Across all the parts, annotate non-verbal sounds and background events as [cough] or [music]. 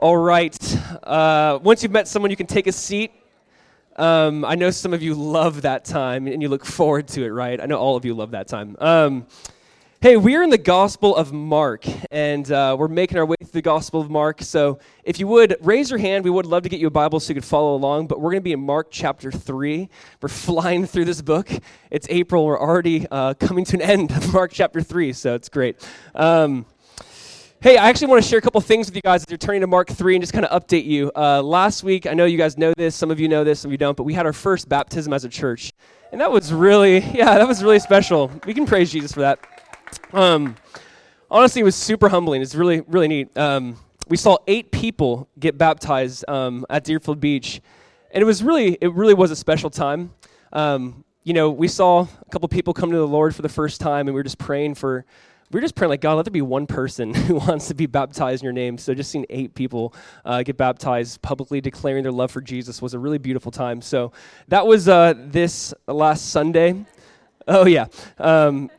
All right. Uh, once you've met someone, you can take a seat. Um, I know some of you love that time and you look forward to it, right? I know all of you love that time. Um, hey, we're in the Gospel of Mark, and uh, we're making our way through the Gospel of Mark. So if you would raise your hand, we would love to get you a Bible so you could follow along. But we're going to be in Mark chapter 3. We're flying through this book. It's April. We're already uh, coming to an end of [laughs] Mark chapter 3, so it's great. Um, Hey, I actually want to share a couple things with you guys as you're turning to Mark 3 and just kind of update you. Uh, last week, I know you guys know this, some of you know this, some of you don't, but we had our first baptism as a church. And that was really, [laughs] yeah, that was really special. We can praise Jesus for that. Um, honestly, it was super humbling. It's really, really neat. Um, we saw eight people get baptized um, at Deerfield Beach. And it was really, it really was a special time. Um, you know, we saw a couple people come to the Lord for the first time, and we were just praying for we're just praying like god let there be one person [laughs] who wants to be baptized in your name so just seeing eight people uh, get baptized publicly declaring their love for jesus was a really beautiful time so that was uh, this last sunday oh yeah um,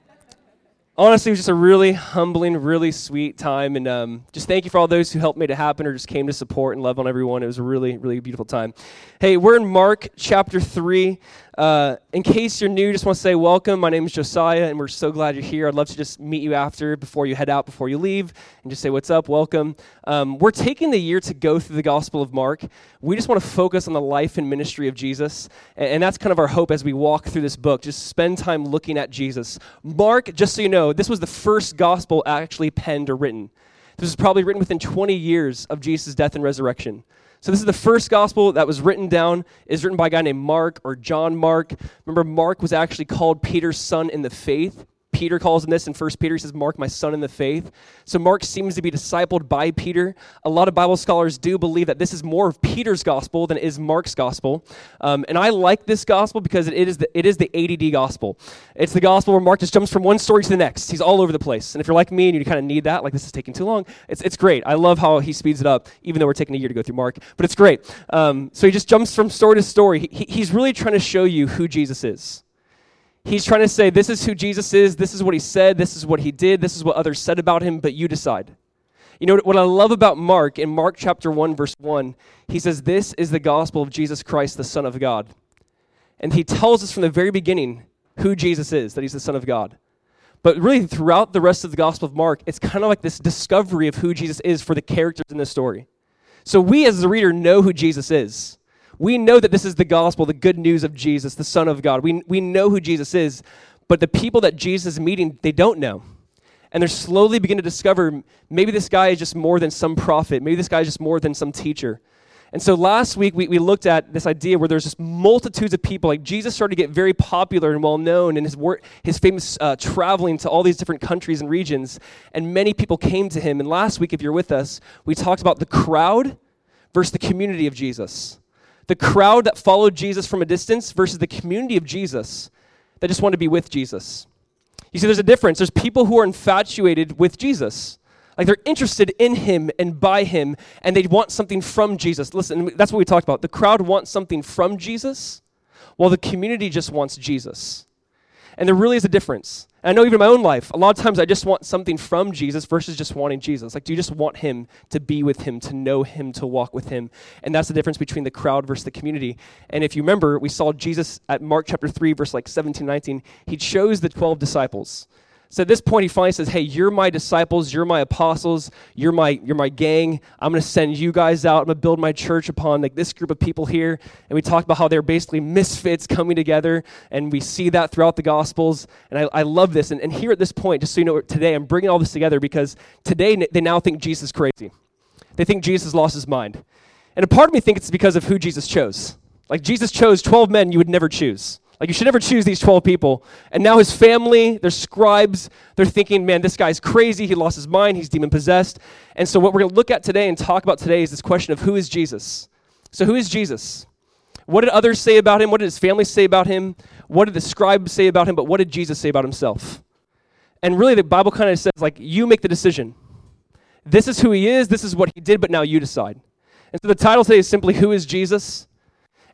honestly, it was just a really humbling, really sweet time. And um, just thank you for all those who helped make it happen or just came to support and love on everyone. It was a really, really beautiful time. Hey, we're in Mark chapter 3. Uh, in case you're new, just want to say welcome. My name is Josiah, and we're so glad you're here. I'd love to just meet you after, before you head out, before you leave, and just say what's up, welcome. Um, we're taking the year to go through the Gospel of Mark. We just want to focus on the life and ministry of Jesus, and, and that's kind of our hope as we walk through this book. Just spend time looking at Jesus. Mark, just so you know, this was the first Gospel actually penned or written. This was probably written within 20 years of Jesus' death and resurrection. So this is the first gospel that was written down. is written by a guy named Mark or John Mark. Remember, Mark was actually called Peter's son in the faith. Peter calls him this in 1 Peter. He says, Mark, my son in the faith. So Mark seems to be discipled by Peter. A lot of Bible scholars do believe that this is more of Peter's gospel than it is Mark's gospel. Um, and I like this gospel because it is, the, it is the ADD gospel. It's the gospel where Mark just jumps from one story to the next. He's all over the place. And if you're like me and you kind of need that, like this is taking too long, it's, it's great. I love how he speeds it up, even though we're taking a year to go through Mark. But it's great. Um, so he just jumps from story to story. He, he's really trying to show you who Jesus is. He's trying to say, this is who Jesus is, this is what he said, this is what he did, this is what others said about him, but you decide. You know what I love about Mark, in Mark chapter 1, verse 1, he says, This is the gospel of Jesus Christ, the Son of God. And he tells us from the very beginning who Jesus is, that he's the Son of God. But really, throughout the rest of the Gospel of Mark, it's kind of like this discovery of who Jesus is for the characters in this story. So we, as the reader, know who Jesus is. We know that this is the gospel, the good news of Jesus, the Son of God. We, we know who Jesus is, but the people that Jesus is meeting, they don't know. And they're slowly beginning to discover maybe this guy is just more than some prophet, maybe this guy is just more than some teacher. And so last week we, we looked at this idea where there's just multitudes of people. Like Jesus started to get very popular and well known in his work, his famous uh, traveling to all these different countries and regions. And many people came to him. And last week, if you're with us, we talked about the crowd versus the community of Jesus the crowd that followed Jesus from a distance versus the community of Jesus that just want to be with Jesus. You see, there's a difference. There's people who are infatuated with Jesus. Like they're interested in him and by him, and they want something from Jesus. Listen, that's what we talked about. The crowd wants something from Jesus, while the community just wants Jesus. And there really is a difference. And I know even in my own life, a lot of times I just want something from Jesus versus just wanting Jesus. Like, do you just want him to be with him, to know him, to walk with him? And that's the difference between the crowd versus the community. And if you remember, we saw Jesus at Mark chapter 3, verse like 17, 19. He chose the 12 disciples. So at this point, he finally says, Hey, you're my disciples, you're my apostles, you're my, you're my gang. I'm going to send you guys out. I'm going to build my church upon like this group of people here. And we talked about how they're basically misfits coming together. And we see that throughout the Gospels. And I, I love this. And, and here at this point, just so you know, today, I'm bringing all this together because today they now think Jesus is crazy. They think Jesus lost his mind. And a part of me thinks it's because of who Jesus chose. Like Jesus chose 12 men you would never choose. Like, you should never choose these 12 people. And now his family, their scribes, they're thinking, man, this guy's crazy. He lost his mind. He's demon possessed. And so, what we're going to look at today and talk about today is this question of who is Jesus? So, who is Jesus? What did others say about him? What did his family say about him? What did the scribes say about him? But what did Jesus say about himself? And really, the Bible kind of says, like, you make the decision. This is who he is. This is what he did, but now you decide. And so, the title today is simply, Who is Jesus?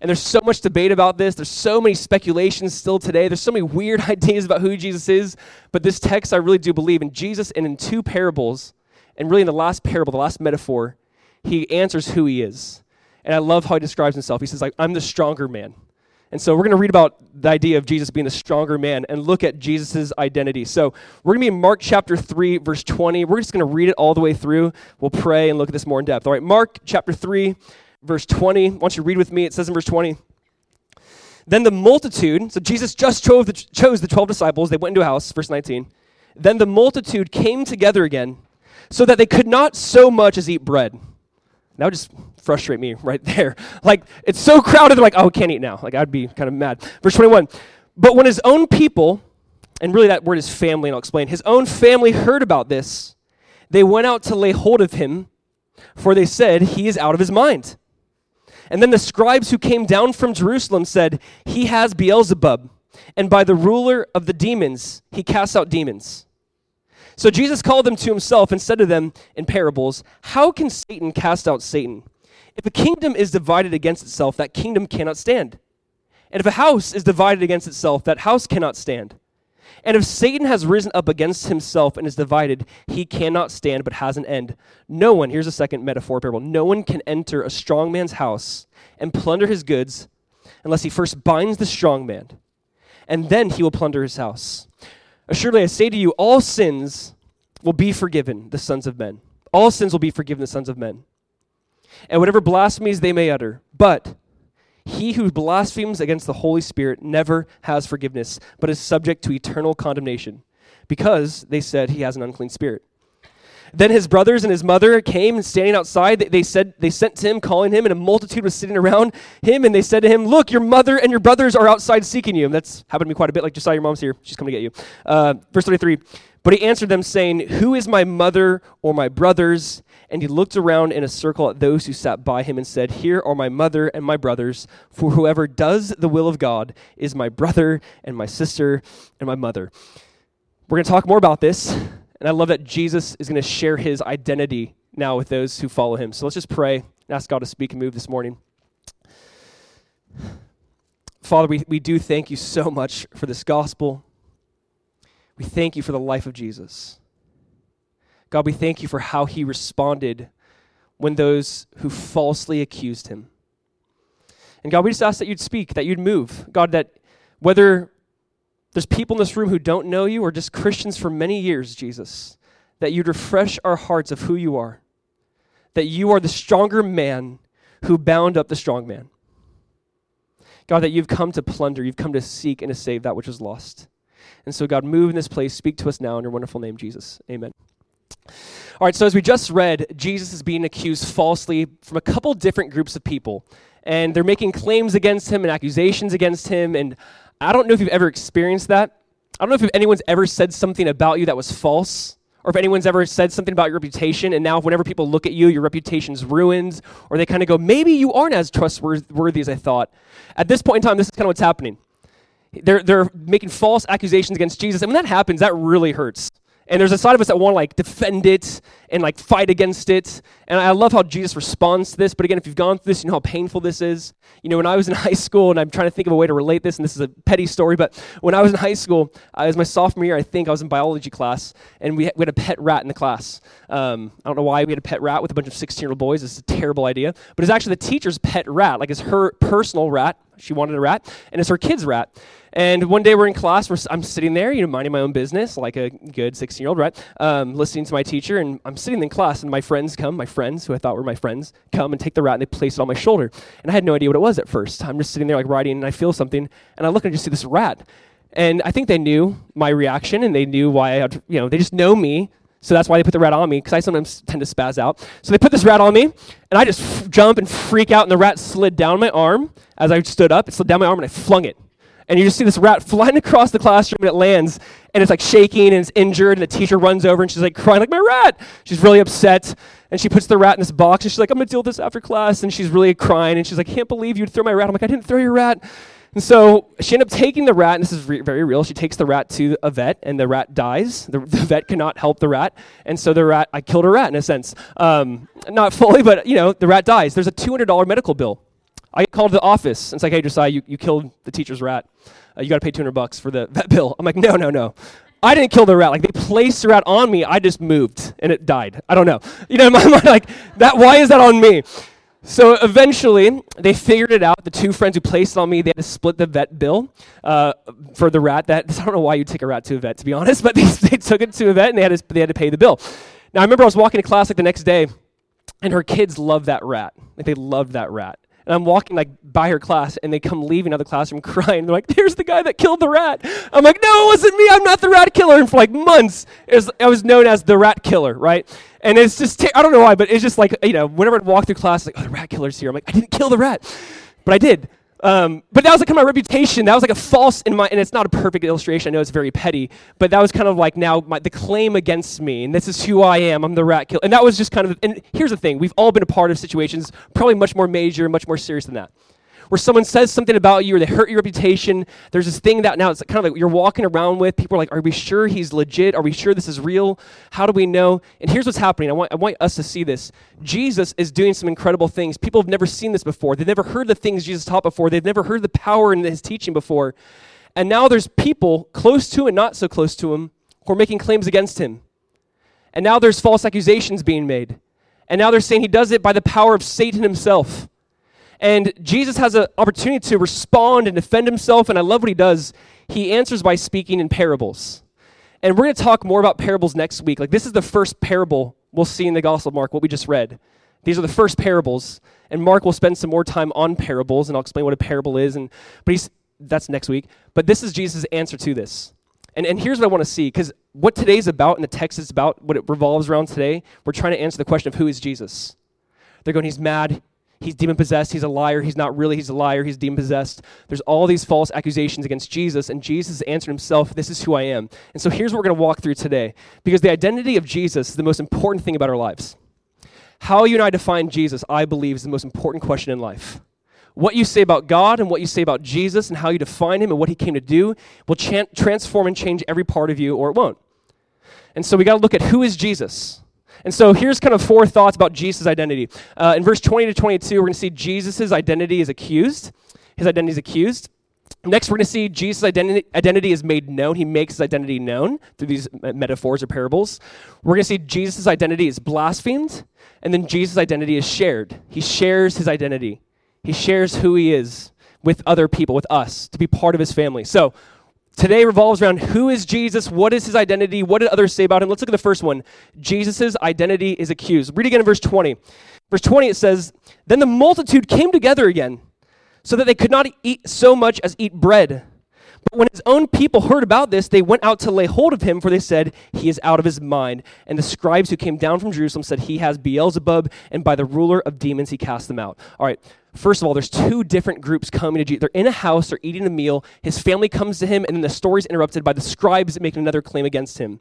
And there's so much debate about this. There's so many speculations still today. There's so many weird [laughs] ideas about who Jesus is. But this text, I really do believe in Jesus and in two parables, and really in the last parable, the last metaphor, he answers who he is. And I love how he describes himself. He says, like, I'm the stronger man. And so we're going to read about the idea of Jesus being the stronger man and look at Jesus' identity. So we're going to be in Mark chapter 3, verse 20. We're just going to read it all the way through. We'll pray and look at this more in depth. All right, Mark chapter 3, verse 20. Once you read with me, it says in verse 20. Then the multitude, so Jesus just chose the, chose the 12 disciples. They went into a house, verse 19. Then the multitude came together again so that they could not so much as eat bread. That would just frustrate me right there. [laughs] Like, it's so crowded, they're like, oh, can't eat now. Like, I'd be kind of mad. Verse 21. But when his own people, and really that word is family, and I'll explain, his own family heard about this, they went out to lay hold of him, for they said, he is out of his mind. And then the scribes who came down from Jerusalem said, He has Beelzebub, and by the ruler of the demons, he casts out demons. So Jesus called them to himself and said to them in parables, How can Satan cast out Satan? If a kingdom is divided against itself, that kingdom cannot stand. And if a house is divided against itself, that house cannot stand. And if Satan has risen up against himself and is divided, he cannot stand but has an end. No one, here's a second metaphor parable, no one can enter a strong man's house and plunder his goods unless he first binds the strong man, and then he will plunder his house. Assuredly, I say to you, all sins will be forgiven the sons of men. All sins will be forgiven the sons of men. And whatever blasphemies they may utter. But he who blasphemes against the Holy Spirit never has forgiveness, but is subject to eternal condemnation, because they said he has an unclean spirit. Then his brothers and his mother came and standing outside, they, said they sent to him, calling him, and a multitude was sitting around him, and they said to him, Look, your mother and your brothers are outside seeking you. And that's happened to me quite a bit, like saw your mom's here. She's coming to get you. Uh, verse 33. But he answered them, saying, Who is my mother or my brothers? And he looked around in a circle at those who sat by him and said, Here are my mother and my brothers, for whoever does the will of God is my brother and my sister and my mother. We're going to talk more about this, and I love that Jesus is going to share his identity now with those who follow him. So let's just pray and ask God to speak and move this morning. Father, we, we do thank you so much for this gospel. We thank you for the life of Jesus. God, we thank you for how he responded when those who falsely accused him. And God, we just ask that you'd speak, that you'd move. God, that whether there's people in this room who don't know you or just Christians for many years, Jesus, that you'd refresh our hearts of who you are. That you are the stronger man who bound up the strong man. God, that you've come to plunder, you've come to seek and to save that which was lost. And so, God, move in this place. Speak to us now in your wonderful name, Jesus. Amen. All right, so as we just read, Jesus is being accused falsely from a couple different groups of people. And they're making claims against him and accusations against him. And I don't know if you've ever experienced that. I don't know if anyone's ever said something about you that was false, or if anyone's ever said something about your reputation, and now whenever people look at you, your reputation's ruined, or they kind of go, maybe you aren't as trustworthy as I thought. At this point in time, this is kind of what's happening. They're, they're making false accusations against Jesus, and when that happens, that really hurts. And there's a side of us that want to like defend it and like fight against it. And I love how Jesus responds to this. But again, if you've gone through this, you know how painful this is. You know, when I was in [laughs] high school, and I'm trying to think of a way to relate this, and this is a petty story, but when I was in high school, I was my sophomore year, I think I was in biology class, and we, we had a pet rat in the class. Um, I don't know why we had a pet rat with a bunch of 16 year old boys. It's a terrible idea. But it's actually the teacher's pet rat. Like it's her personal rat. She wanted a rat, and it's her kid's rat. And one day we're in class, we're, I'm sitting there, you know, minding my own business, like a good 16 year old, right? Um, listening to my teacher, and I'm sitting in class, and my friends come, my friends, who I thought were my friends, come and take the rat and they place it on my shoulder. And I had no idea what it was at first. I'm just sitting there, like, writing, and I feel something, and I look and I just see this rat. And I think they knew my reaction, and they knew why I had, you know, they just know me. So that's why they put the rat on me, because I sometimes tend to spaz out. So they put this rat on me, and I just f- jump and freak out, and the rat slid down my arm as I stood up. It slid down my arm, and I flung it and you just see this rat flying [laughs] across the classroom and it lands and it's like shaking and it's injured and the teacher runs over and she's like crying like my rat she's really upset and she puts the rat in this box and she's like i'm gonna deal with this after class and she's really crying and she's like can't believe you'd throw my rat i'm like i didn't throw your rat and so she ended up taking the rat, and this is re- very real. She takes the rat to a vet, and the rat dies. The, [laughs] the, vet cannot help the rat, and so the rat, I killed a rat in a sense. Um, not fully, but you know, the rat dies. There's a $200 medical bill I get called to the office. And it's like, hey, Josiah, you, you killed the teacher's rat. Uh, you got to pay 200 bucks for the [laughs] vet bill. I'm like, no, no, no. I didn't kill the rat. Like they placed the rat on me. I just moved and it died. I don't know. [laughs] You know, in my [laughs] mind, like that. Why is that on me? So eventually, they figured it out. The two friends who placed it on me, they had to split the vet bill uh, for the rat. That I don't know why you take a rat to a vet, to be honest, but they, they took it to a vet and they had to, they had to pay the bill. Now I remember I was walking to class like the next day, and her kids loved that rat. Like they loved that rat. And I'm walking like by her class, and they come leaving out of the classroom [laughs] crying. They're like, "There's the guy that killed the rat." I'm like, "No, it wasn't me. I'm not the rat killer." And for like months, was, I was known as the rat killer, right? And it's just I don't know why, but it's just like you know, whenever I walk through class, like, "Oh, the rat killer's here." I'm like, "I didn't kill the rat," but I did. Um, but that was like kind of my reputation. That was like a false in my, and it's not a perfect illustration. I know it's very petty, but that was kind of like now my, the claim against me, and this is who I am. I'm the rat killer, and that was just kind of. And here's the thing: we've all been a part of situations, probably much more major, much more serious than that where someone says something about you or they hurt your reputation. There's this thing that now it's kind of like you're walking around with. People are like, Are we sure he's legit? Are we sure this is real? How do we know? And here's what's happening. I want, I want us to see this. Jesus is doing some incredible things. People have never seen this before. They've never heard the things Jesus taught before. They've never heard the power in his teaching before. And now there's people close to and not so close to him who are making claims against him. And now there's false accusations being made. And now they're saying he does it by the power of Satan himself. And Jesus has an opportunity to respond and defend himself, and I love what he does. He answers by speaking in parables. And we're going to talk more about parables next week. Like, this is the first parable we'll see in the Gospel of Mark, what we just read. These are the first parables, and Mark will spend some more time on parables, and I'll explain what a parable is. And but he's that's next week. But this is Jesus' answer to this. And, and here's what I want to see, because what today's about and the text is about, what it revolves around today, we're trying to answer the question of who is Jesus. They're going, he's mad, he's demon possessed, he's a liar, he's not really, he's a liar, he's demon possessed. There's all these false accusations against Jesus, and Jesus answered himself, This is who I am. And so here's what we're going to walk through today, because the identity of Jesus is the most important thing about our lives. How you and I define Jesus, I believe, is the most important question in life. What you say about God and what you say about Jesus and how you define him and what he came to do will transform and change every part of you, or it won't. And so we got to look at who is Jesus. And so here's kind of four thoughts about Jesus' identity. Uh, in verse 20 to 22, we're going to see Jesus' identity is accused. His identity is accused. Next, we're going to see Jesus' identity, identity is made known. He makes his identity known through these metaphors or parables. We're going to see Jesus' identity is blasphemed. And then Jesus' identity is shared. He shares his identity, he shares who he is with other people, with us, to be part of his family. So, Today revolves around who is Jesus, what is his identity, what did others say about him. Let's look at the first one. Jesus' identity is accused. Read again in verse 20. Verse 20 it says, Then the multitude came together again, so that they could not eat so much as eat bread. But when his own people heard about this, they went out to lay hold of him, for they said, He is out of his mind. And the scribes who came down from Jerusalem said, He has Beelzebub, and by the ruler of demons he cast them out. All right, first of all, there's two different groups coming to Jesus. They're in a house, they're eating a meal. His family comes to him, and then the story's interrupted by the scribes making another claim against him.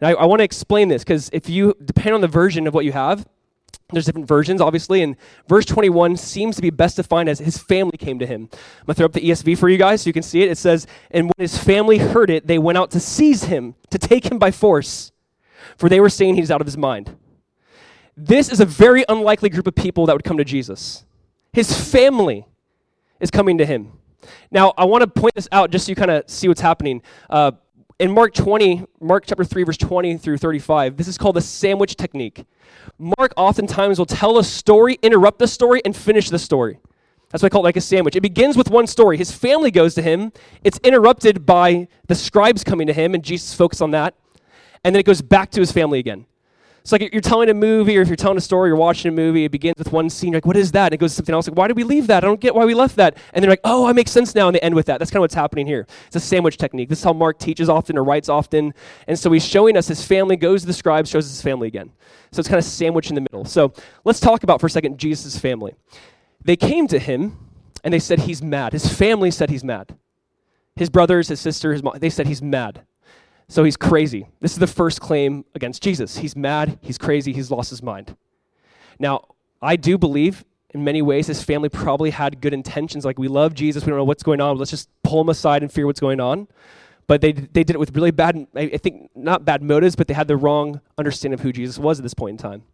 Now, I, I want to explain this, because if you, depend on the version of what you have, there's different versions, obviously, and verse 21 seems to be best defined as his family came to him. I'm going to throw up the ESV for you guys so you can see it. It says, And when his family heard it, they went out to seize him, to take him by force, for they were saying he's out of his mind. This is a very unlikely group of people that would come to Jesus. His family is coming to him. Now, I want to point this out just so you kind of see what's happening. Uh, in Mark 20, Mark chapter 3, verse 20 through 35, this is called the sandwich technique. Mark oftentimes will tell a story, interrupt the story, and finish the story. That's why I call it like a sandwich. It begins with one story. His family goes to him. It's interrupted by the scribes coming to him, and Jesus focuses on that. And then it goes back to his family again. It's like you're telling a movie, or if you're telling a story, you're watching a movie, it begins with one scene, you're like, what is that? And it goes to something else, like, why did we leave that? I don't get why we left that. And they're like, oh, I make sense now, and they end with that. That's kind of what's happening here. It's a sandwich technique. This is how Mark teaches often or writes often. And so he's showing us his family, goes to the scribes, shows his family again. So it's kind of sandwich in the middle. So let's talk about for a second Jesus' family. They came to him, and they said he's mad. His family said he's mad. His brothers, his sister, his mom, they said he's mad. So he's crazy. This is the first claim against Jesus. He's mad, he's crazy, he's lost his mind. Now, I do believe in many ways his family probably had good intentions. Like, we love Jesus, we don't know what's going on, let's just pull him aside and figure what's going on. But they, they did it with really bad, I think, not bad motives, but they had the wrong understanding of who Jesus was at this point in time.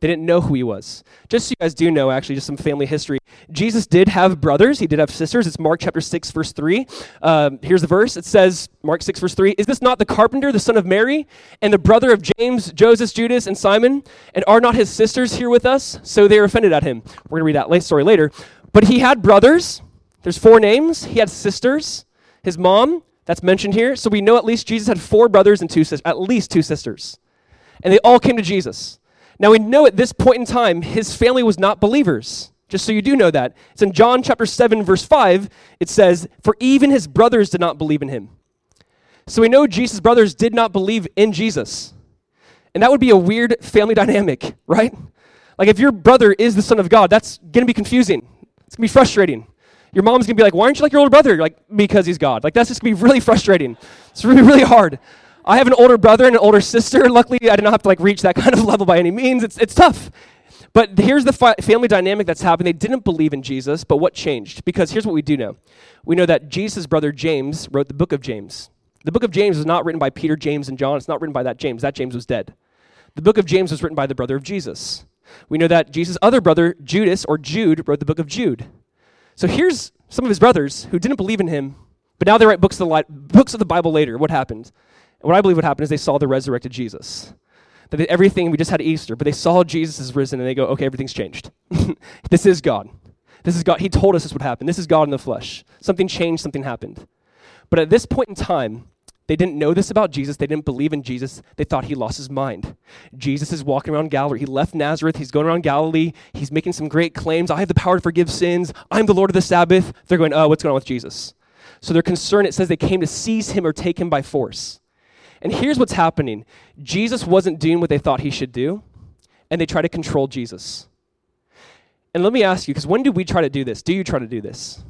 They didn't know who he was. Just so you guys do know, actually, just some family history. Jesus did have brothers. He did have sisters. It's Mark chapter 6, verse 3. Um, here's the verse. It says, Mark 6, verse 3 Is this not the carpenter, the son of Mary, and the brother of James, Joseph, Judas, and Simon? And are not his sisters here with us? So they are offended at him. We're going to read that story later. But he had brothers. There's four names. He had sisters. His mom, that's mentioned here. So we know at least Jesus had four brothers and two sisters, at least two sisters. And they all came to Jesus. Now we know at this point in time, his family was not believers. Just so you do know that. It's in John chapter 7, verse 5. It says, For even his brothers did not believe in him. So we know Jesus' brothers did not believe in Jesus. And that would be a weird family dynamic, right? Like if your brother is the Son of God, that's going to be confusing. It's going to be frustrating. Your mom's going to be like, Why aren't you like your older brother? You're like, Because he's God. Like that's just going to be really frustrating. It's really, really hard. I have an older brother and an older sister. [laughs] Luckily, I did not have to like reach that [laughs] kind of level by any means. It's, it's tough. But here's the fi- family dynamic that's happened. They didn't believe in Jesus, but what changed? Because here's what we do know. We know that Jesus' brother James wrote the book of James. The book of James was not written by Peter, James, and John. It's not written by that James. That James was dead. The book of James was written by the brother of Jesus. We know that Jesus' other brother, Judas or Jude, wrote the book of Jude. So here's some of his brothers who didn't believe in him, but now they write books of the, li- books of the Bible later. What happened? And what I believe would happen is they saw the resurrected Jesus that everything, we just had Easter, but they saw Jesus is risen and they go, okay, everything's changed. [laughs] this is God. This is God. He told us this would happen. This is God in the flesh. Something changed, something happened. But at this point in time, they didn't know this about Jesus. They didn't believe in Jesus. They thought he lost his mind. Jesus is walking around Galilee. He left Nazareth. He's going around Galilee. He's making some great claims. I have the power to forgive sins. I'm the Lord of the Sabbath. They're going, oh, what's going on with Jesus? So they're concerned. It says they came to seize him or take him by force. And here's what's happening Jesus wasn't doing what they thought he should do, and they try to control Jesus. And let me ask you, because when do we try to do this? Do you try to do this?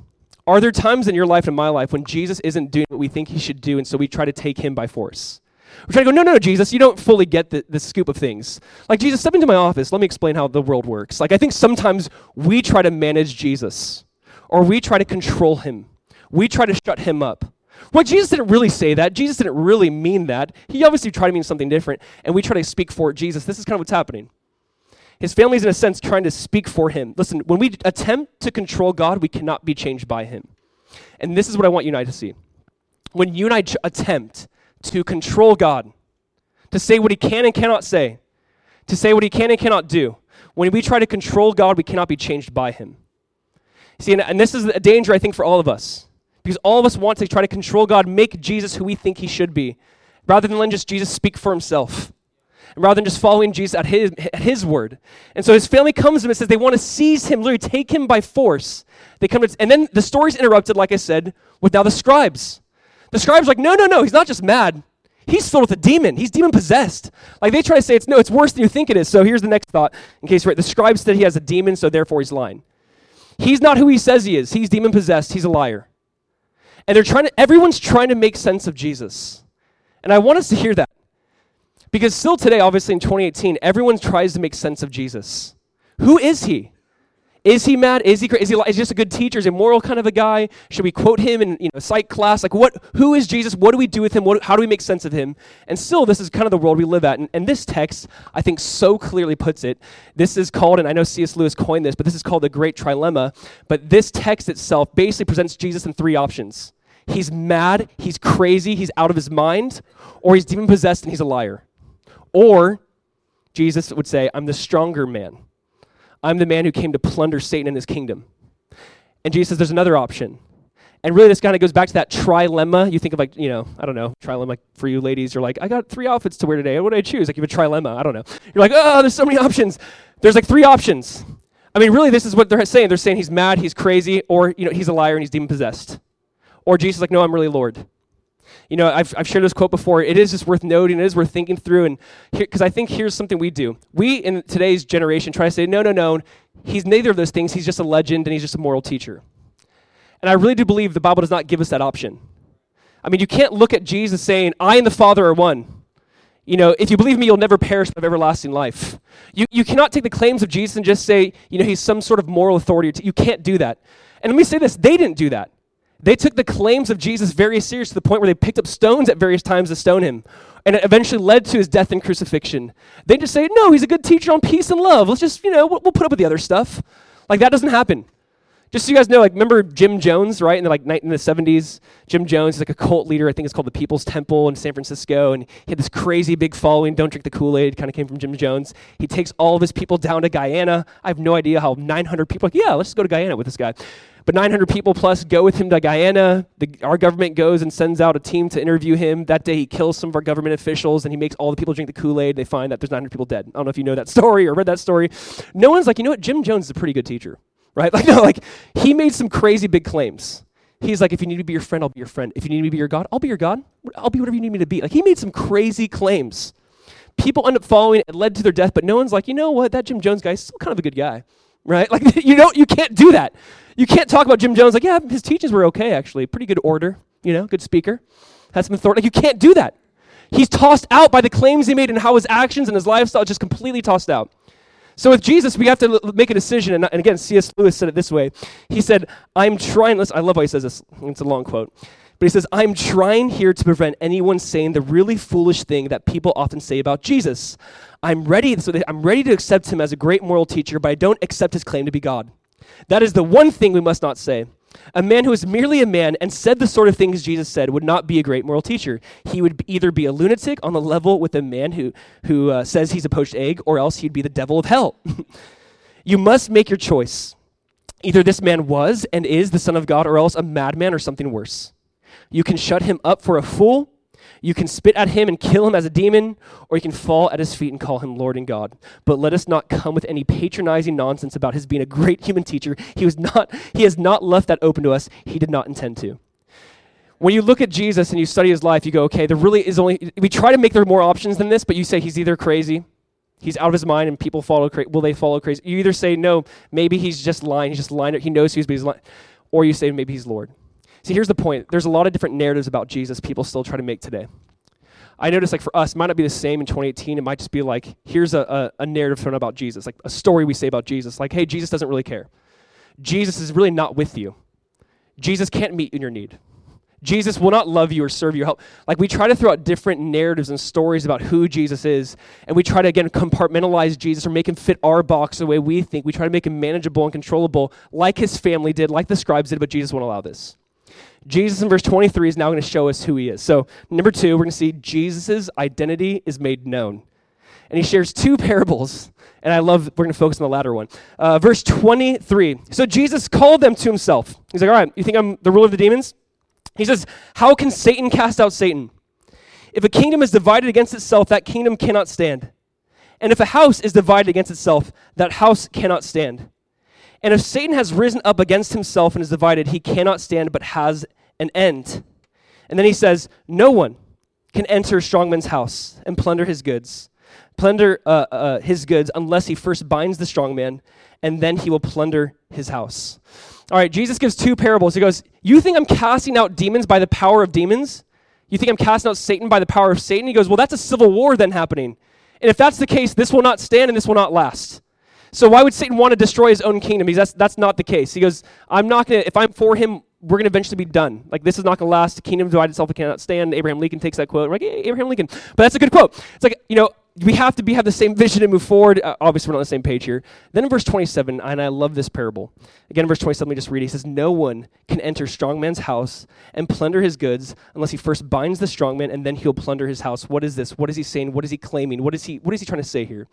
Are there times in your life and my life when Jesus isn't doing what we think he should do, and so we try to take him by force? We try to go, no, no, no, Jesus, you don't fully get the, the scoop of things. Like, Jesus, step into my office. Let me explain how the world works. Like, I think sometimes we try to manage Jesus, or we try to control him. We try to shut him up. Well, Jesus didn't really say that. Jesus didn't really mean that. He obviously tried to mean something different, and we try to speak for Jesus. This is kind of what's happening. His family is, in a sense, trying to speak for him. Listen, when we attempt to control God, we cannot be changed by him. And this is what I want you and I to see. When you and I ch- attempt to control God, to say what he can and cannot say, to say what he can and cannot do, when we try to control God, we cannot be changed by him. See, and, and this is a danger, I think, for all of us. Because all of us want to try to control God, make Jesus who we think he should be, rather than letting just Jesus speak for himself. And rather than just following Jesus at his, at his word. And so his family comes to him and says they want to seize him, literally take him by force. They come to, and then the story's interrupted, like I said, with now the scribes. The scribes are like, no, no, no, he's not just mad. He's filled with a demon. He's demon possessed. Like they try to say it's no, it's worse than you think it is. So here's the next thought, in case right. The scribe said he has a demon, so therefore he's lying. He's not who he says he is. He's demon possessed. He's a liar. And they're trying to, everyone's trying to make sense of Jesus. And I want us to hear that. Because still today, obviously in 2018, everyone tries to make sense of Jesus. Who is he? Is he mad? Is he is he, is he just a good teacher? Is he a moral kind of a guy? Should we quote him in you know psych class? Like what? Who is Jesus? What do we do with him? What, how do we make sense of him? And still, this is kind of the world we live at. And, and this text, I think, so clearly puts it. This is called, and I know C.S. Lewis coined this, but this is called the Great Trilemma. But this text itself basically presents Jesus in three options he's mad, he's crazy, he's out of his mind, or he's demon possessed and he's a liar. Or Jesus would say, I'm the stronger man. I'm the man who came to plunder Satan and his kingdom. And Jesus says, there's another option. And really, this kind of goes back to that trilemma. You think of like, you know, I don't know, trilemma for you ladies. You're like, I got three outfits to wear today. What do I choose? Like, you have a trilemma. I don't know. You're like, oh, there's so many options. There's like three options. I mean, really, this is what they're saying. They're saying he's mad, he's crazy, or, you know, he's a liar and he's demon possessed. Or Jesus is like, no, I'm really Lord. You know, I've, I've shared this quote before. It is just worth noting. It is worth thinking through. And because I think here's something we do. We, in today's generation, try to say, no, no, no. He's neither of those things. He's just a legend and he's just a moral teacher. And I really do believe the Bible does not give us that option. I mean, you can't look at Jesus saying, I and the Father are one. You know, if you believe me, you'll never perish but have everlasting life. You, you cannot take the claims of Jesus and just say, you know, he's some sort of moral authority. You can't do that. And let me say this they didn't do that. They took the claims of Jesus very serious to the point where they picked up stones at various times to stone him. And it eventually led to his death and crucifixion. They just say, no, he's a good teacher on peace and love. Let's just, you know, we'll, we'll put up with the other stuff. Like, that doesn't happen. Just so you guys know, like, remember Jim Jones, right? In the, like, in the 70s, Jim Jones is like a cult leader. I think it's called the People's Temple in San Francisco. And he had this crazy big following. Don't drink the Kool Aid kind of came from Jim Jones. He takes all of his people down to Guyana. I have no idea how 900 people, like, yeah, let's go to Guyana with this guy. But 900 people plus go with him to Guyana. The, our government goes and sends out a team to interview him. That day, he kills some of our government officials and he makes all the people drink the Kool Aid. They find that there's 900 people dead. I don't know if you know that [laughs] story or read that story. No one's like, you know what? Jim Jones is a pretty good teacher [laughs] right? Like, no, like he made some crazy big claims. He's like, if you need me to be your friend, I'll be your friend. If you need me to be your God, I'll be your God. I'll be whatever you need me to be. Like, he made some crazy claims. People end up following it, led to their death, but no one's like, you know what, that Jim Jones guy is still kind of a good guy, [laughs] right? Like, you don't, you can't do that. You can't talk about Jim Jones like, yeah, his teachings were okay, actually. Pretty good order, you know, good speaker. Had some authority. Like, you can't do that. He's tossed out by the claims he made and how his actions and his lifestyle just completely tossed out. So with Jesus, we have to l- make a decision. And, and, again, C.S. Lewis said it this way. He said, I'm trying, listen, I love how he says this. It's a long quote. But he says, I'm trying here to prevent anyone saying the really foolish thing that people often say about Jesus. I'm ready, so I'm ready to accept him as a great moral teacher, but I don't accept his claim to be God. That is the one thing we must not say. A man who is merely a man and said the sort of things Jesus said would not be a great moral teacher. He would either be a lunatic on the level with a man who, who uh, says he's a poached egg, or else he'd be the devil of hell. [laughs] you must make your choice. Either this man was and is the Son of God, or else a madman or something worse. You can shut him up for a fool, you can spit at him and kill him as a demon, or you can fall at his feet and call him Lord and God. But let us not come with any patronizing nonsense about his being a great human teacher. He was not he has not left that open to us. He did not intend to. When you look at Jesus and you study his life, you go, okay, there really is only we try to make there more options than this, but you say he's either crazy, he's out of his mind and people follow crazy. Will they follow crazy? You either say, no, maybe he's just lying, he's just lying, he knows he's, but he's lying. Or you say, maybe he's Lord. See, here's the point. There's a lot of different narratives about Jesus people still try to make today. I notice, like, for us, it might not be the same in 2018. It might just be like, here's a, a, a narrative thrown about Jesus, like a story we say about Jesus. Like, hey, Jesus doesn't really care. Jesus is really not with you. Jesus can't meet in your need. Jesus will not love you or serve you. Help. Like we try to throw out different narratives and stories about who Jesus is, and we try to again compartmentalize Jesus or make him fit our box the way we think. We try to make him manageable and controllable, like his family did, like the scribes did, but Jesus won't allow this. Jesus in verse 23 is now going to show us who he is. So, number two, we're going to see Jesus' identity is made known. And he shares two parables, and I love, we're going to focus on the latter one. Uh, verse 23. So, Jesus called them to himself. He's like, All right, you think I'm the ruler of the demons? He says, How can Satan cast out Satan? If a kingdom is divided against itself, that kingdom cannot stand. And if a house is divided against itself, that house cannot stand. And if Satan has risen up against himself and is divided, he cannot stand but has an end. And then he says, No one can enter a strongman's house and plunder his goods, plunder uh, uh, his goods unless he first binds the strongman, and then he will plunder his house. All right, Jesus gives two parables. He goes, You think I'm casting out demons by the power of demons? You think I'm casting out Satan by the power of Satan? He goes, Well, that's a civil war then happening. And if that's the case, this will not stand and this will not last. So why would Satan want to destroy his own kingdom? Because that's, that's not the case. He goes, I'm not going to, if I'm for him, we're going to eventually be done. Like, this is not going to last. Kingdom divided itself it cannot stand. Abraham Lincoln takes that quote. We're like, hey, Abraham Lincoln. But that's a good quote. It's like, you know, we have to be, have the same vision and move forward. Uh, obviously, we're not on the same page here. Then in verse 27, and I love this parable. Again, in verse 27, let me just read it. He says, No one can enter strong man's house and plunder his goods unless he first binds the strong man and then he'll plunder his house. What is this? What is he saying? What is he claiming? What is he, what is he trying to say here?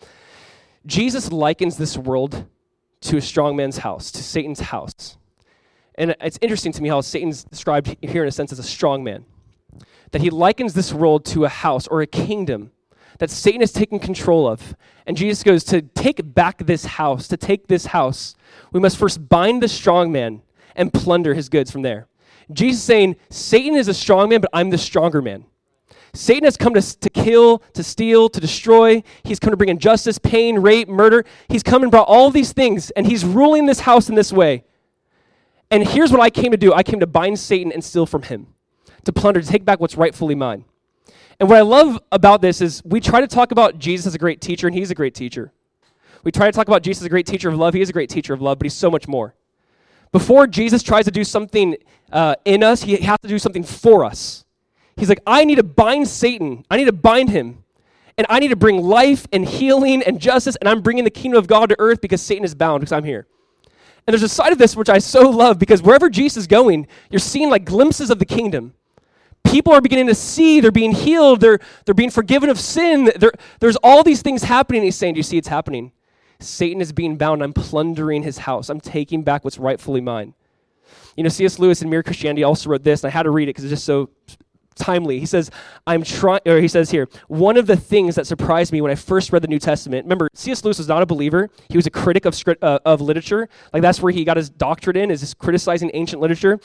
Jesus likens this world to a strong man's house, to Satan's house. And it's interesting to me how Satan's described here in a sense as a strong man. That he likens this world to a house or a kingdom that Satan has taken control of. And Jesus goes, To take back this house, to take this house, we must first bind the strong man and plunder his goods from there. Jesus saying, Satan is a strong man, but I'm the stronger man. Satan has come to, to kill, to steal, to destroy. He's come to bring injustice, pain, rape, murder. He's come and brought all these things, and he's ruling this house in this way. And here's what I came to do I came to bind Satan and steal from him, to plunder, to take back what's rightfully mine. And what I love about this is we try to talk about Jesus as a great teacher, and he's a great teacher. We try to talk about Jesus as a great teacher of love. He is a great teacher of love, but he's so much more. Before Jesus tries to do something uh, in us, he has to do something for us. He's like, I need to bind Satan. I need to bind him. And I need to bring life and healing and justice, and I'm bringing the kingdom of God to earth because Satan is bound because I'm here. And there's a side of this which I so [laughs] love because wherever Jesus is going, you're seeing like glimpses of the kingdom. People are beginning to see, they're being healed, they're, they're being forgiven of sin. They're, there's all these things happening. He's saying, Do you see it's happening? Satan is being bound. I'm plundering his house. I'm taking back what's rightfully mine. You know, C.S. Lewis in Mere Christianity also wrote this, and I had to read it because it's just so timely. He says, I'm trying, or he says here, one of the things that surprised me when I first read the New Testament, remember, C.S. Lewis was not a believer. He was a critic of, script, uh, of literature. Like, that's where he got his doctorate in, is criticizing ancient literature.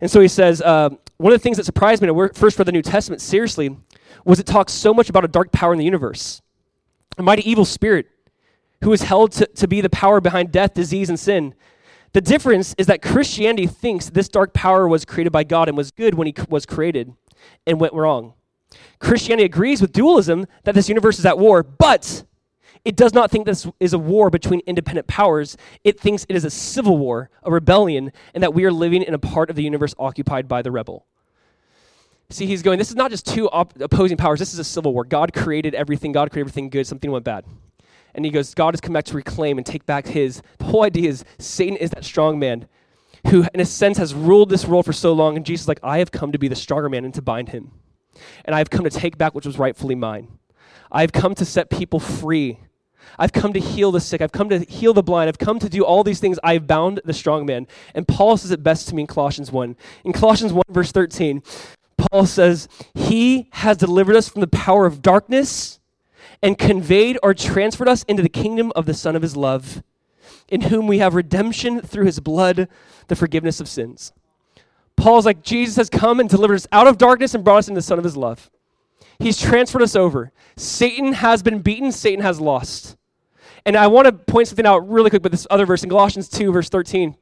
And so he says, uh, one of the things that surprised me when I first read the New Testament seriously was it talks so much about a dark power in the universe, a mighty evil spirit who is held to, to be the power behind death, disease, and sin. The difference is that Christianity thinks this dark power was created by God and was good when he was created and went wrong. Christianity agrees with dualism that this universe is at war, but it does not think this is a war between independent powers. It thinks it is a civil war, a rebellion, and that we are living in a part of the universe occupied by the rebel. See, he's going, this is not just two op- opposing powers, this is a civil war. God created everything, God created everything good, something went bad. And he goes, God has come back to reclaim and take back his. The whole idea is Satan is that strong man who, in a sense, has ruled this world for so long. And Jesus is like, I have come to be the stronger man and to bind him. And I have come to take back which was rightfully mine. I have come to set people free. I've come to heal the sick. I've come to heal the blind. I've come to do all these things. I've bound the strong man. And Paul says it best to me in Colossians 1. In Colossians 1, verse 13, Paul says, He has delivered us from the power of darkness and conveyed or transferred us into the kingdom of the Son of His love, in whom we have redemption through His blood, the forgiveness of sins. Paul's like, Jesus has come and delivered us out of darkness and brought us into the Son of His love. He's transferred us over. Satan has been beaten, Satan has lost. And I want to point something out really quick with this other verse in Galatians 2, verse 13.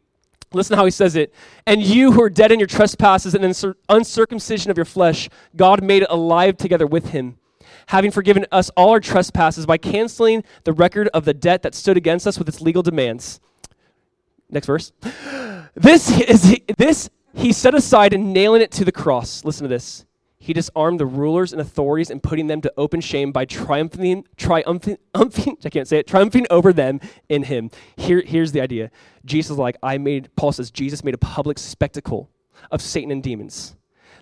Listen how he says it. And you who are dead in your trespasses and in uncircumcision of your flesh, God made alive together with him, having forgiven us all our trespasses by canceling the record of the debt that stood against us with its legal demands. Next verse. [gasps] This is this he set aside and nailing it to the cross. Listen to this. He disarmed the rulers and authorities and putting them to open shame by triumphing, triumphing, triumphing, [laughs] I can't say it, triumphing over them in him. Here, here's the idea. Jesus like, I made, Paul says, Jesus made a public spectacle of Satan and demons.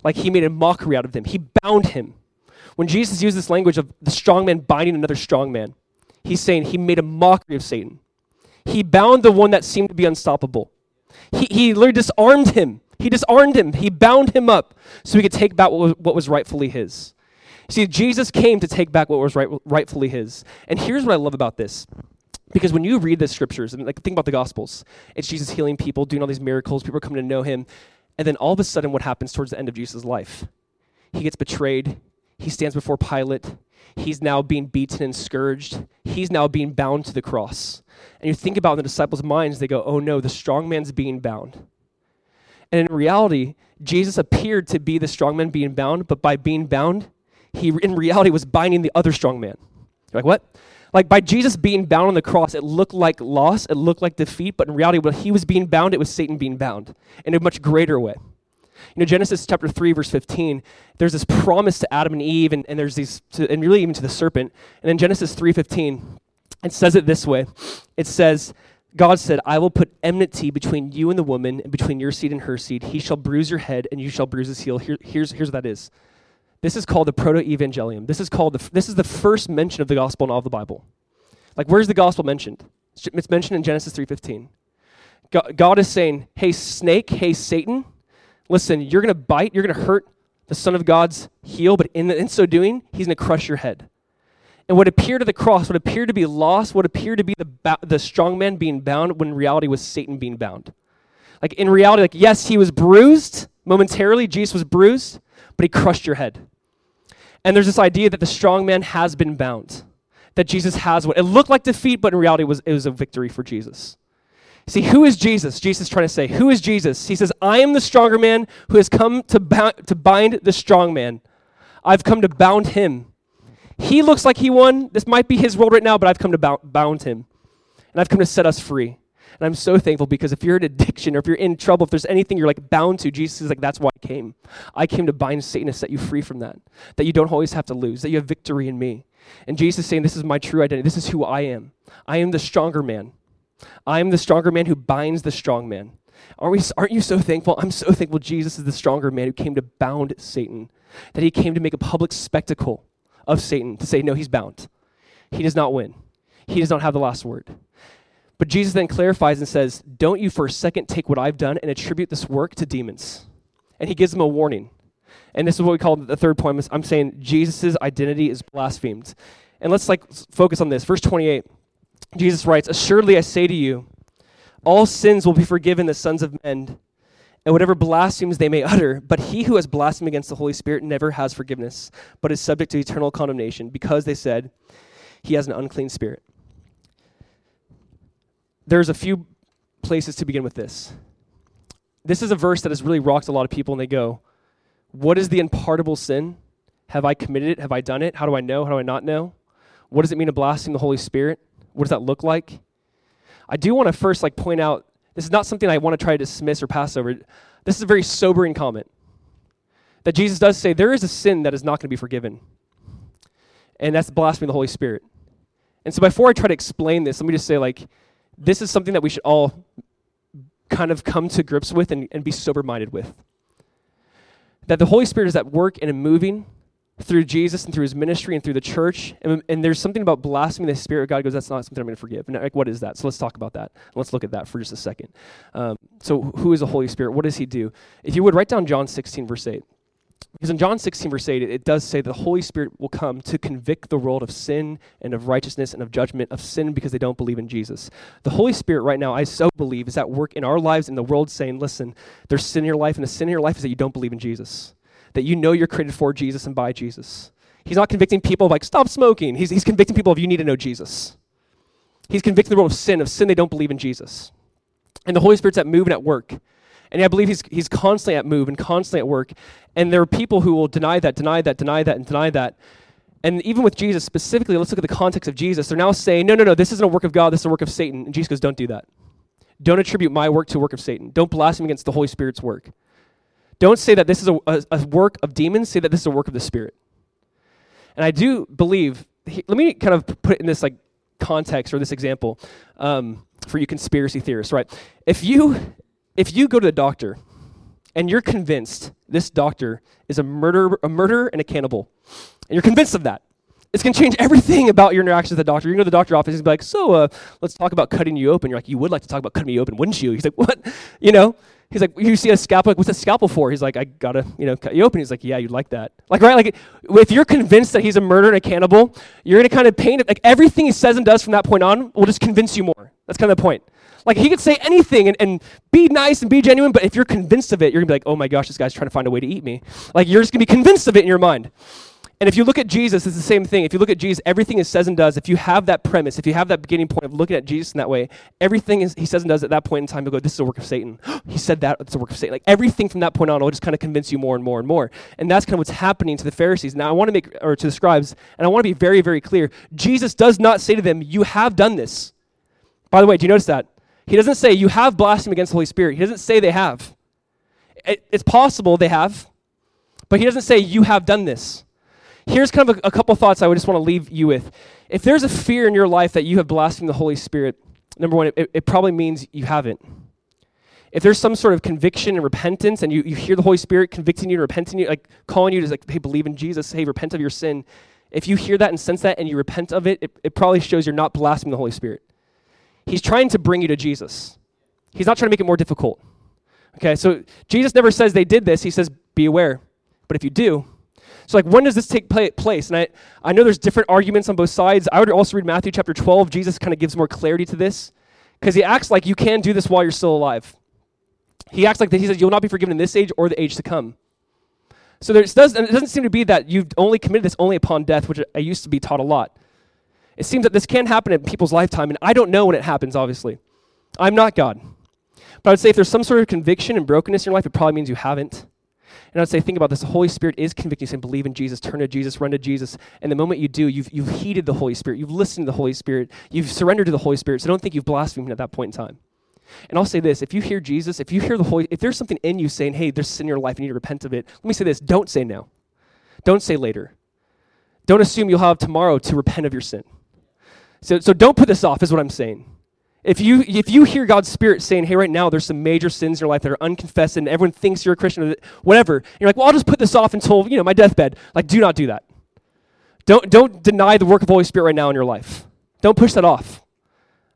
Like he made a mockery out of them. He bound him. When Jesus used this language of the strong man binding another strong man, he's saying he made a mockery of Satan. He bound the one that seemed to be unstoppable. He, he literally disarmed him he disarmed him, he bound him up so he could take back what was, what was rightfully his. See, Jesus came to take back what was right, rightfully his. And here's what I love about this. Because when you read the scriptures and like think about the gospels, it's Jesus healing people, doing all these miracles, people are coming to know him. And then all of a sudden what happens towards the end of Jesus' life? He gets betrayed. He stands before Pilate. He's now being beaten and scourged. He's now being bound to the cross. And you think about in the disciples' minds, they go, oh no, the strong man's being bound. And in reality, Jesus appeared to be the strong man being bound, but by being bound, he in reality was binding the other strong man. You're like, what? Like by Jesus being bound on the cross, it looked like loss, it looked like defeat, but in reality, when he was being bound, it was Satan being bound in a much greater way. You know, Genesis chapter 3, verse 15, there's this promise to Adam and Eve, and, and there's these, to, and really even to the serpent. And in Genesis 3.15, it says it this way. It says, God said, I will put enmity between you and the woman, and between your seed and her seed. He shall bruise your head, and you shall bruise his heel. Here, here's, here's what that is. This is called the proto-evangelium. This is called the, this is the first mention of the gospel in all of the Bible. Like, where's the gospel mentioned? It's mentioned in Genesis 3.15. God, God is saying, hey, snake, hey, Satan, listen, you're going to bite, you're going to hurt the Son of God's heel, but in, in so doing, he's going to crush your head. And what appeared to the cross, what appeared to be loss, what appeared to be the, the strong man being bound, when in reality was Satan being bound. Like in reality, like yes, he was bruised momentarily, Jesus was bruised, but he crushed your head. And there's this idea that the strong man has been bound, that Jesus has what it looked like defeat, but in reality it was, it was a victory for Jesus. See, who is Jesus? Jesus is trying to say, Who is Jesus? He says, I am the stronger man who has come to, bound, to bind the strong man. I've come to bound him he looks like he won. This might be his world right now, but I've come to bound him. And I've come to set us free. And I'm so thankful because if you're in addiction or if you're in trouble, if there's anything you're like bound to, Jesus is like, that's why I came. I came to bind Satan to set you free from that. That you don't always have to lose, that you have victory in me. And Jesus is saying, This is my true identity. This is who I am. I am the stronger man. I am the stronger man who binds the strong man. Aren't, we, aren't you so thankful? I'm so thankful Jesus is the stronger man who came to bound Satan, that he came to make a public spectacle of Satan, to say, no, he's bound. He does not win, he does not have the last word. But Jesus then clarifies and says, Don't you for a second take what I've done and attribute this work to demons. And he gives them a warning. And this is what we call the third point. I'm saying Jesus' identity is blasphemed. And let's like focus on this. Verse 28. Jesus writes, Assuredly I say to you, all sins will be forgiven the sons of men, and whatever blasphemies they may utter. But he who has blasphemed against the Holy Spirit never has forgiveness, but is subject to eternal condemnation, because they said he has an unclean spirit there's a few places to begin with this. This is a verse that has really rocked a lot of people, and they go, What is the unpardonable sin? Have I committed it? Have I done it? How do I know? How do I not know? What does it mean to blaspheme the Holy Spirit? What does that look like? I do want to first like point out this is not something I want to try to dismiss or pass over. This is a very sobering comment. That Jesus does say there is a sin that is not going to be forgiven. And that's blasphemy of the Holy Spirit. And so before I try to explain this, let me just say like this is something that we should all kind of come to grips with and, and be sober minded with. That the Holy Spirit is at work and moving through Jesus and through his ministry and through the church. And, and, there's something about blaspheming the Spirit of God goes, that's not something I'm going to forgive. And like, what is that? So let's talk about that. Let's look at that for just a second. Um, so, who is the Holy Spirit? What does he do? If you would, write down John 16, verse 8. Because in John 16, verse 8, it, it does say the Holy Spirit will come to convict the world of sin and of righteousness and of judgment, of sin because they don't believe in Jesus. The Holy Spirit, right now, I so believe, is at work in our lives in the world saying, listen, there's sin in your life, and the sin in your life is that you don't believe in Jesus, that you know you're created for Jesus and by Jesus. He's not convicting people of like, stop smoking. He's, he's convicting people of you need to know Jesus. He's convicting the world of sin, of sin they don't believe in Jesus. And the Holy Spirit's at move and at work. And I believe he's, he's constantly at move and constantly at work. And there are people who will deny that, deny that, deny that, and deny that. And even with Jesus specifically, let's look at the context of Jesus. They're now saying, no, no, no, this isn't a work of God, this is a work of Satan. And Jesus goes, don't do that. Don't attribute my work to work of Satan. Don't blaspheme against the Holy Spirit's work. Don't say that this is a, a, a work of demons, say that this is a work of the Spirit. And I do believe, he, let me kind of put it in this like context or this example um, for you conspiracy theorists, right? If you if you go to the doctor and you're convinced this doctor is a murderer, a murderer and a cannibal, and you're convinced of that, it's going to change everything about your interaction with the doctor. You're going to the doctor office, he's be like, so uh, let's talk about cutting you open. You're like, you would like to talk about cutting me open, wouldn't you? He's like, what? [laughs] You know? He's like, you see a scalpel, like, what's a scalpel for? He's like, I gotta, you know, cut you open. He's like, yeah, you'd like that. Like, right? Like, if you're convinced that he's a murderer and a cannibal, you're gonna kind of paint it, like, everything he says and does from that point on will just convince you more. That's kind of the point. Like he could say anything and, and be nice and be genuine, but if you're convinced of it, you're gonna be like, oh my gosh, this guy's trying to find a way to eat me. Like you're just gonna be convinced of it in your mind. And if you look at Jesus, it's the same thing. If you look at Jesus, everything he says and does, if you have that premise, if you have that beginning point of looking at Jesus in that way, everything is, he says and does at that point in time, you go, this is a work of Satan. [gasps] he said that, it's a work of Satan. Like everything from that point on will just kind of convince you more and more and more. And that's kind of what's happening to the Pharisees. Now I want to make, or to the scribes, and I want to be very, very clear. Jesus does not say to them, you have done this. By the way, do you notice that? He doesn't say you have blasphemed against the Holy Spirit. He doesn't say they have. It, it's possible they have, but he doesn't say you have done this. Here's kind of a, a couple thoughts I would just want to leave you with. If there's a fear in your life that you have blasphemed the Holy Spirit, number one, it, it probably means you haven't. If there's some sort of conviction and repentance, and you, you hear the Holy Spirit convicting you and repenting you, like calling you to like, hey, believe in Jesus, hey, repent of your sin. If you hear that and sense that and you repent of it, it, it probably shows you're not blaspheming the Holy Spirit. He's trying to bring you to Jesus. He's not trying to make it more difficult. Okay, so Jesus never says they did this. He says, be aware. But if you do, so like when does this take place? And I, I know there's different arguments on both sides. I would also read Matthew chapter 12. Jesus kind of gives more clarity to this because he acts like you can do this while you're still alive. He acts like that. He says you'll not be forgiven in this age or the age to come. So there does, it doesn't seem to be that you've only committed this only upon death, which I used to be taught a lot. It seems that this can happen in people's lifetime, and I don't know when it happens, obviously. I'm not God. But I would say if there's some sort of conviction and brokenness in your life, it probably means you haven't. And I would say, think about this. The Holy Spirit is convicting you, saying, believe in Jesus, turn to Jesus, run to Jesus. And the moment you do, you've, you've heeded the Holy Spirit, you've listened to the Holy Spirit, you've surrendered to the Holy Spirit. So don't think you've blasphemed at that point in time. And I'll say this if you hear Jesus, if you hear the Holy, if there's something in you saying, hey, there's sin in your life, you need to repent of it, let me say this don't say now. Don't say later. Don't assume you'll have tomorrow to repent of your sin. So, so don't put this off, is what I'm saying. If you, if you hear God's Spirit saying, hey, right now there's some major sins in your life that are unconfessed and everyone thinks you're a Christian, or whatever, you're like, well, I'll just put this off until, you know, my deathbed. Like, do not do that. Don't, don't deny the work of the Holy Spirit right now in your life. Don't push that off.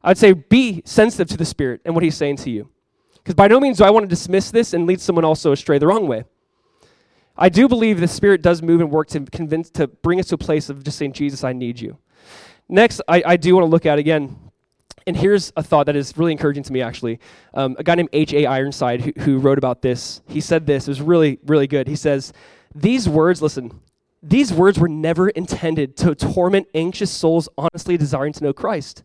I'd say be sensitive to the Spirit and what He's saying to you. Because by no means do I want to dismiss this and lead someone also astray the wrong way. I do believe the Spirit does move and work to convince, to bring us to a place of just saying, Jesus, I need you. Next, I, I do want to look at again, and here's a thought that is really encouraging to me, actually. Um, a guy named H.A. Ironside who, who wrote about this, he said this, it was really, really good. He says, These words, listen, these words were never intended to torment anxious souls honestly desiring to know Christ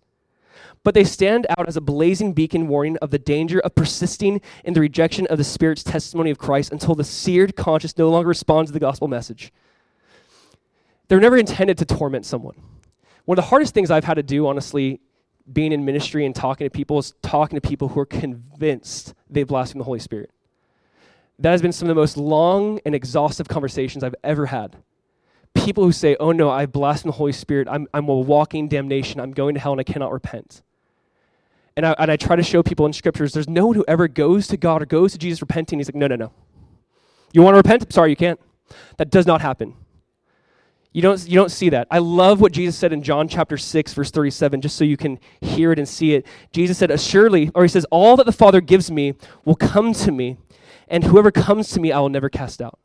but they stand out as a blazing beacon warning of the danger of persisting in the rejection of the Spirit's testimony of Christ until the seared conscience no longer responds to the gospel message. They're never intended to torment someone. One of the hardest things I've had to do, honestly, being in ministry and talking to people, is talking to people who are convinced they've blasphemed the Holy Spirit. That has been some of the most long and exhaustive conversations I've ever had people who say, oh no, I've blasphemed the Holy Spirit. I'm, I'm a walking damnation. I'm going to hell and I cannot repent. And I, and I try to show people in scriptures there's no one who ever goes to God or goes to Jesus repenting. He's like, no, no, no. You want to repent? Sorry, you can't. That does not happen. You don't, you don't see that. I love what Jesus said in John chapter 6, verse 37, just so you can hear it and see it. Jesus said, Assuredly, or he says, All that the Father gives me will come to me, and whoever comes to me I will never cast out.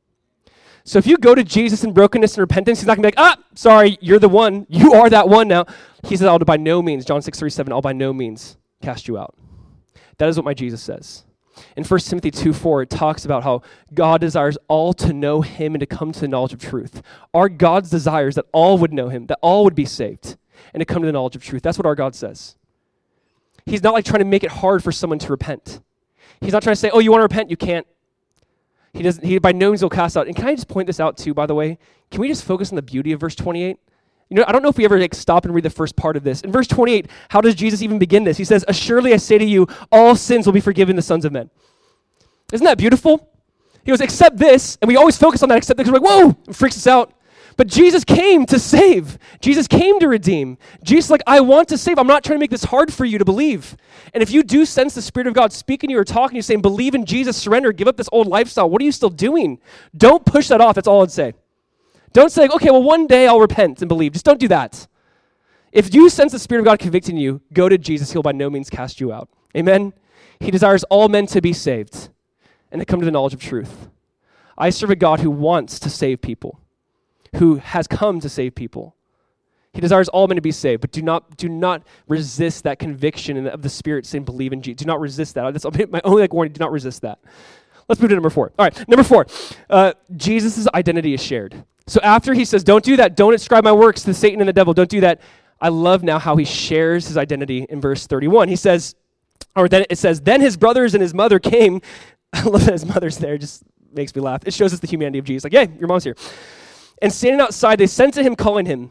So if you go to Jesus in brokenness and repentance, he's not to be like, ah, sorry, you're the one. You are that one now. He says, I'll by no means, John 6, 37, I'll by no means cast you out. That is what my Jesus says. In 1 Timothy 2 4, it talks about how God desires all to know him and to come to the knowledge of truth. Our God's desires that all would know him, that all would be saved, and to come to the knowledge of truth. That's what our God says. He's not like trying to make it hard for someone to repent. He's not trying to say, oh, you want to repent? You can't. He doesn't he by no means will cast out. And can I just point this out too, by the way? Can we just focus on the beauty of verse 28? You know, I don't know if we ever like stop and read the first part of this. In verse 28, how does Jesus even begin this? He says, Assuredly I say to you, all sins will be forgiven the sons of men. Isn't that beautiful? He goes, except this, and we always focus on that except this. We're like, whoa, it freaks us out. But Jesus came to save. Jesus came to redeem. Jesus, like, I want to save. I'm not trying to make this hard for you to believe. And if you do sense the Spirit of God speaking to you or talking to you, saying, believe in Jesus, surrender, give up this old lifestyle, what are you still doing? Don't push that off. That's all I'd say. Don't say, okay, well, one day I'll repent and believe. Just don't do that. If you sense the Spirit of God convicting you, go to Jesus. He'll by no means cast you out. Amen? He desires all men to be saved and to come to the knowledge of truth. I serve a God who wants to save people who has come to save people. He desires all men to be saved, but do not do not resist that conviction of the Spirit saying, "Believe in Jesus." Do not resist that. That's [laughs] my only like warning. Do not resist that. Let's move to number four. All right, number four. Uh, Jesus' identity is shared. So after he says, "Don't do that. Don't ascribe my works to Satan and the devil. Don't do that." I love now how he shares his identity in verse 31. He says, or then it says, "Then his brothers and his mother came." [laughs] I love that his mother's there. Just makes me laugh. It shows us the humanity of Jesus. Like, "Hey, your mom's here." And standing outside, they sent to him, calling him.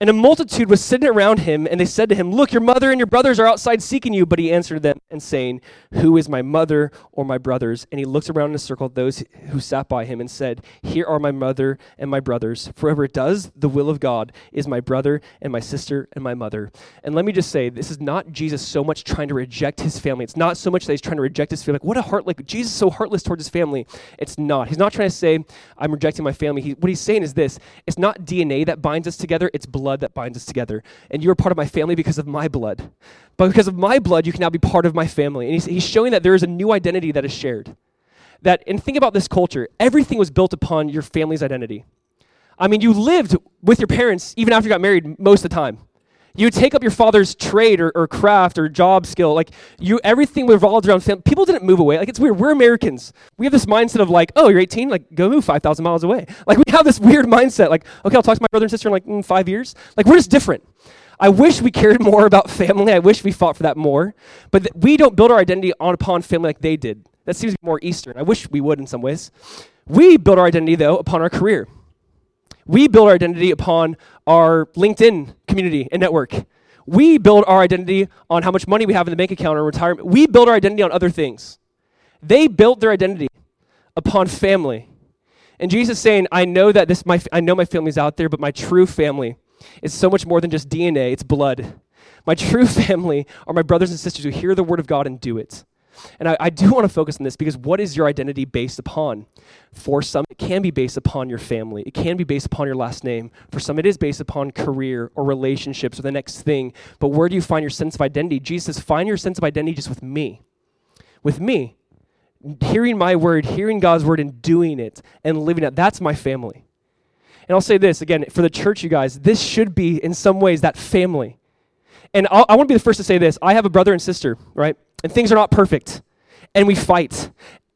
And a multitude was sitting around him, and they said to him, Look, your mother and your brothers are outside seeking you. But he answered them and saying, Who is my mother or my brothers? And he looked around in a circle at those who sat by him and said, Here are my mother and my brothers. For whoever does the will of God is my brother and my sister and my mother. And let me just say, this is not Jesus so much trying to reject his family. It's not so much that he's trying to reject his family. Like, what a heart, like, Jesus is so heartless towards his family. It's not. He's not trying to say, I'm rejecting my family. He, what he's saying is this it's not DNA that binds us together, it's blood that binds us together together. And you are part of my family because of my blood. But because of my blood, you can now be part of my family. And he's, he's showing that there is a new identity that is shared. That, and think about this culture everything was built upon your family's identity. I mean, you lived with your parents even after you got married most of the time. You would take up your father's trade or, or craft or job skill. Like you, everything revolved around family. People didn't move away. Like it's weird. We're Americans. We have this mindset of like, oh, you're 18, like go move 5,000 miles away. [laughs] Like we have this weird mindset. Like, okay, I'll talk to my brother and sister in like mm, five years. Like we're just different. I wish we cared [laughs] more about family. I wish we fought for that more. But th- we don't build our identity on upon family like they did. That seems more Eastern. I wish we would in some ways. We build our identity though upon our career. We build our identity upon our LinkedIn community and network. We build our identity on how much money we have in the bank account or retirement. We build our identity on other things. They built their identity upon family. And Jesus saying, I know that this my I know my family's out there, but my true family is so much more than just DNA, it's blood. My true [laughs] family are my brothers and sisters who hear the word of God and do it. And I, I do [laughs] want to focus on this because what is your identity based upon? For some, it can be based upon your family. It can be based upon your last name. For some, it is based upon career or relationships or the next thing. But where do you find your sense of identity? Jesus says, find your sense of identity just with me. With me. Hearing my word, hearing God's word, and doing it and living it. That's my family. And I'll say this again for the church, you guys, this should be in some ways that family. And I'll, i want to be the first to say this I have a brother and sister, right? And things are not perfect. And we fight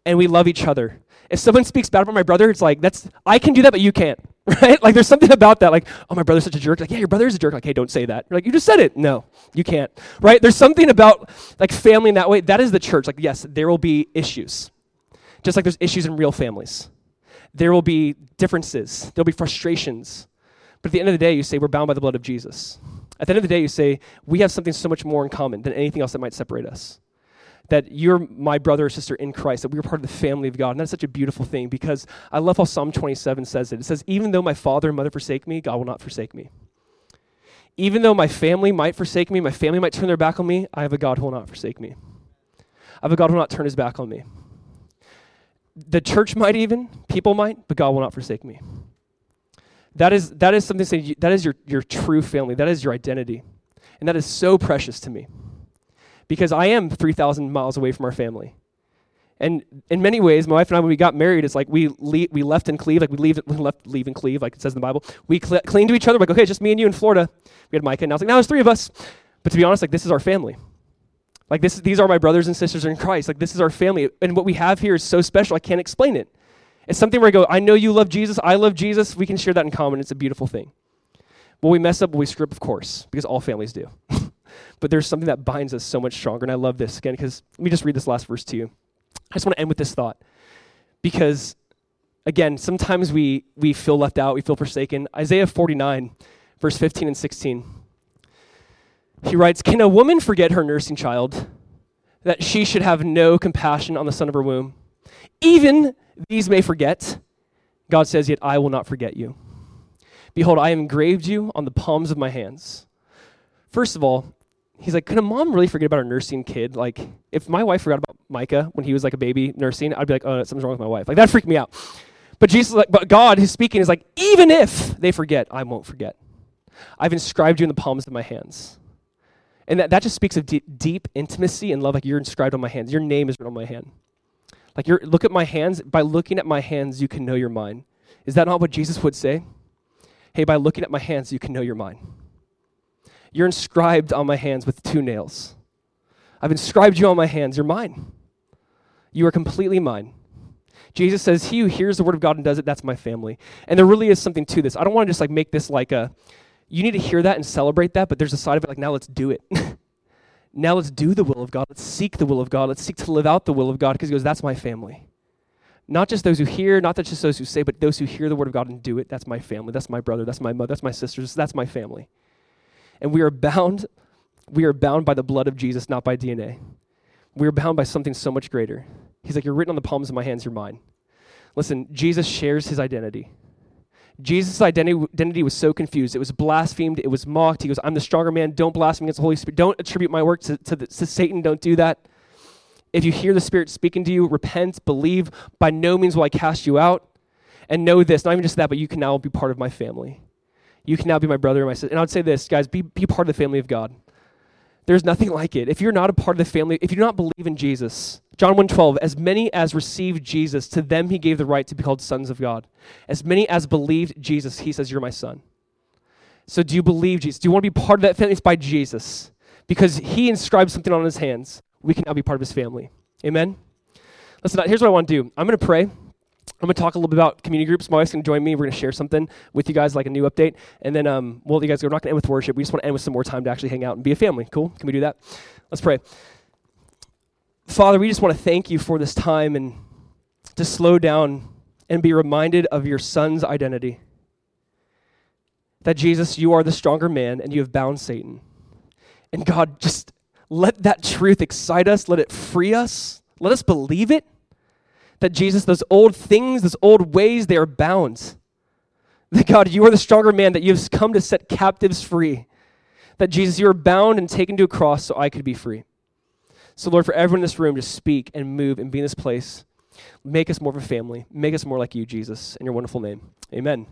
and we love each other. If someone speaks bad about my brother, it's like, that's, I can do that, but you can't, [laughs] right? Like, there's something about that. Like, oh, my brother's such a jerk. Like, yeah, your brother is a jerk. Like, hey, don't say that. You're like, you just said it. No, you can't, right? There's something about, like, family in that way. That is the church. Like, yes, there will be issues, just like there's issues in real families. There will be differences, there'll be frustrations. But at the end of the day, you say, we're bound by the blood of Jesus. At the end of the day, you say, we have something so much more in common than anything else that might separate us. That you're my brother or sister in Christ, that we are part of the family of God. And that's such a beautiful thing because I love how Psalm 27 says it. It says, Even though my father and mother forsake me, God will not forsake me. Even though my family might forsake me, my family might turn their back on me, I have a God who will not forsake me. I have a God who will not turn his back on me. The church might even, people might, but God will not forsake me. That is, that is something saying that is your, your true family. That is your identity. And that is so precious to me because I am 3,000 miles away from our family. And in many ways, my wife and I, when we got married, it's like we le- we left in cleave, like we, leave, we left leave in cleave, like it says in the Bible. We cl- cling to each other, like, okay, just me and you in Florida. We had Micah, and I was like, now it's three of us. But to be honest, like this is our family. Like this, these are my brothers and sisters in Christ. Like this is our family, and what we have here is so special. I can't explain it. It's something where I go, I know you love Jesus, I love Jesus. We can share that in common. It's a beautiful thing. Will we mess up? We screw up? Of course, because all families do. [laughs] but there's something that binds us so much stronger. And I love this again because let me just read this last verse to you. I just want to end with this thought because, again, sometimes we, we feel left out, we feel forsaken. Isaiah 49, verse 15 and 16. He writes, Can a woman forget her nursing child, that she should have no compassion on the son of her womb? Even these may forget. God says, Yet I will not forget you. Behold, I have engraved you on the palms of my hands. First of all, he's like, Could a mom really forget about her nursing kid? Like, if my wife forgot about Micah when he was like a baby nursing, I'd be like, Oh, something's wrong with my wife. Like, that freaked me out. But Jesus, like, but God, who's speaking, is like, Even if they forget, I won't forget. I've inscribed you in the palms of my hands. And that, that just speaks of deep, deep intimacy and love. Like, you're inscribed on my hands. Your name is written on my hand. Like, you're, look at my hands. By looking at my hands, you can know your mind. Is that not what Jesus would say? Hey, by looking at my hands, you can know your mind. You're inscribed on my hands with two nails. I've inscribed you on my hands. You're mine. You are completely mine. Jesus says, He who hears the word of God and does it, that's my family. And there really is something to this. I don't want to just like make this like a, you need to hear that and celebrate that, but there's a side of it like, now let's do it. [laughs] Now let's do the will of God. Let's seek the will of God. Let's seek to live out the will of God because he goes, That's my family. Not just those who hear, not just those who say, but those who hear the word of God and do it. That's my family. That's my brother. That's my mother. That's my sisters. That's my family. And we are bound, we are bound by the blood of Jesus, not by DNA. We are bound by something so much greater. He's like, You're written on the palms of my hands, you're mine. Listen, Jesus shares his identity. Jesus' identity, was so confused. It was blasphemed. It was mocked. He goes, I'm the stronger man. Don't blaspheme against the Holy Spirit. Don't attribute my work to, to, the, to Satan. Don't do that. If you hear the Spirit speaking to you, repent, believe. By no means will I cast you out. And know this, not even just that, but you can now be part of my family. You can now be my brother and my sister. And I would say this, guys, be, be part of the family of God. There's nothing like it. If you're not a part of the family, if you do not believe in Jesus, John 1:12, as many as received Jesus, to them he gave the right to be called sons of God. As many as believed Jesus, he says, You're my son. So do you believe Jesus? Do you want to be part of that family? It's by Jesus. Because he inscribed something on his hands. We can now be part of his family. Amen? Listen, here's what I want to do. I'm going to pray. I'm going to talk a little bit about community groups. My wife's going to join me. We're going to share something with you guys, like a new update. And then, um, well, you guys, we're not going to end with worship. We just want to end with some more time to actually hang out and be a family. Cool? Can we do that? Let's pray. Father, we just want to thank you for this time and to slow down and be reminded of your son's identity. That Jesus, you are the stronger man and you have bound Satan. And God, just let that truth excite us, let it free us, let us believe it that Jesus, those old things, those old ways, they are bound. That God, you are the stronger man, that you have come to set captives free. that Jesus, you are bound and taken to a cross so I could be free. So, Lord, for everyone in this room, just speak and move and be in this place. Make us more of a family. Make us more like you, Jesus, in your wonderful name. Amen.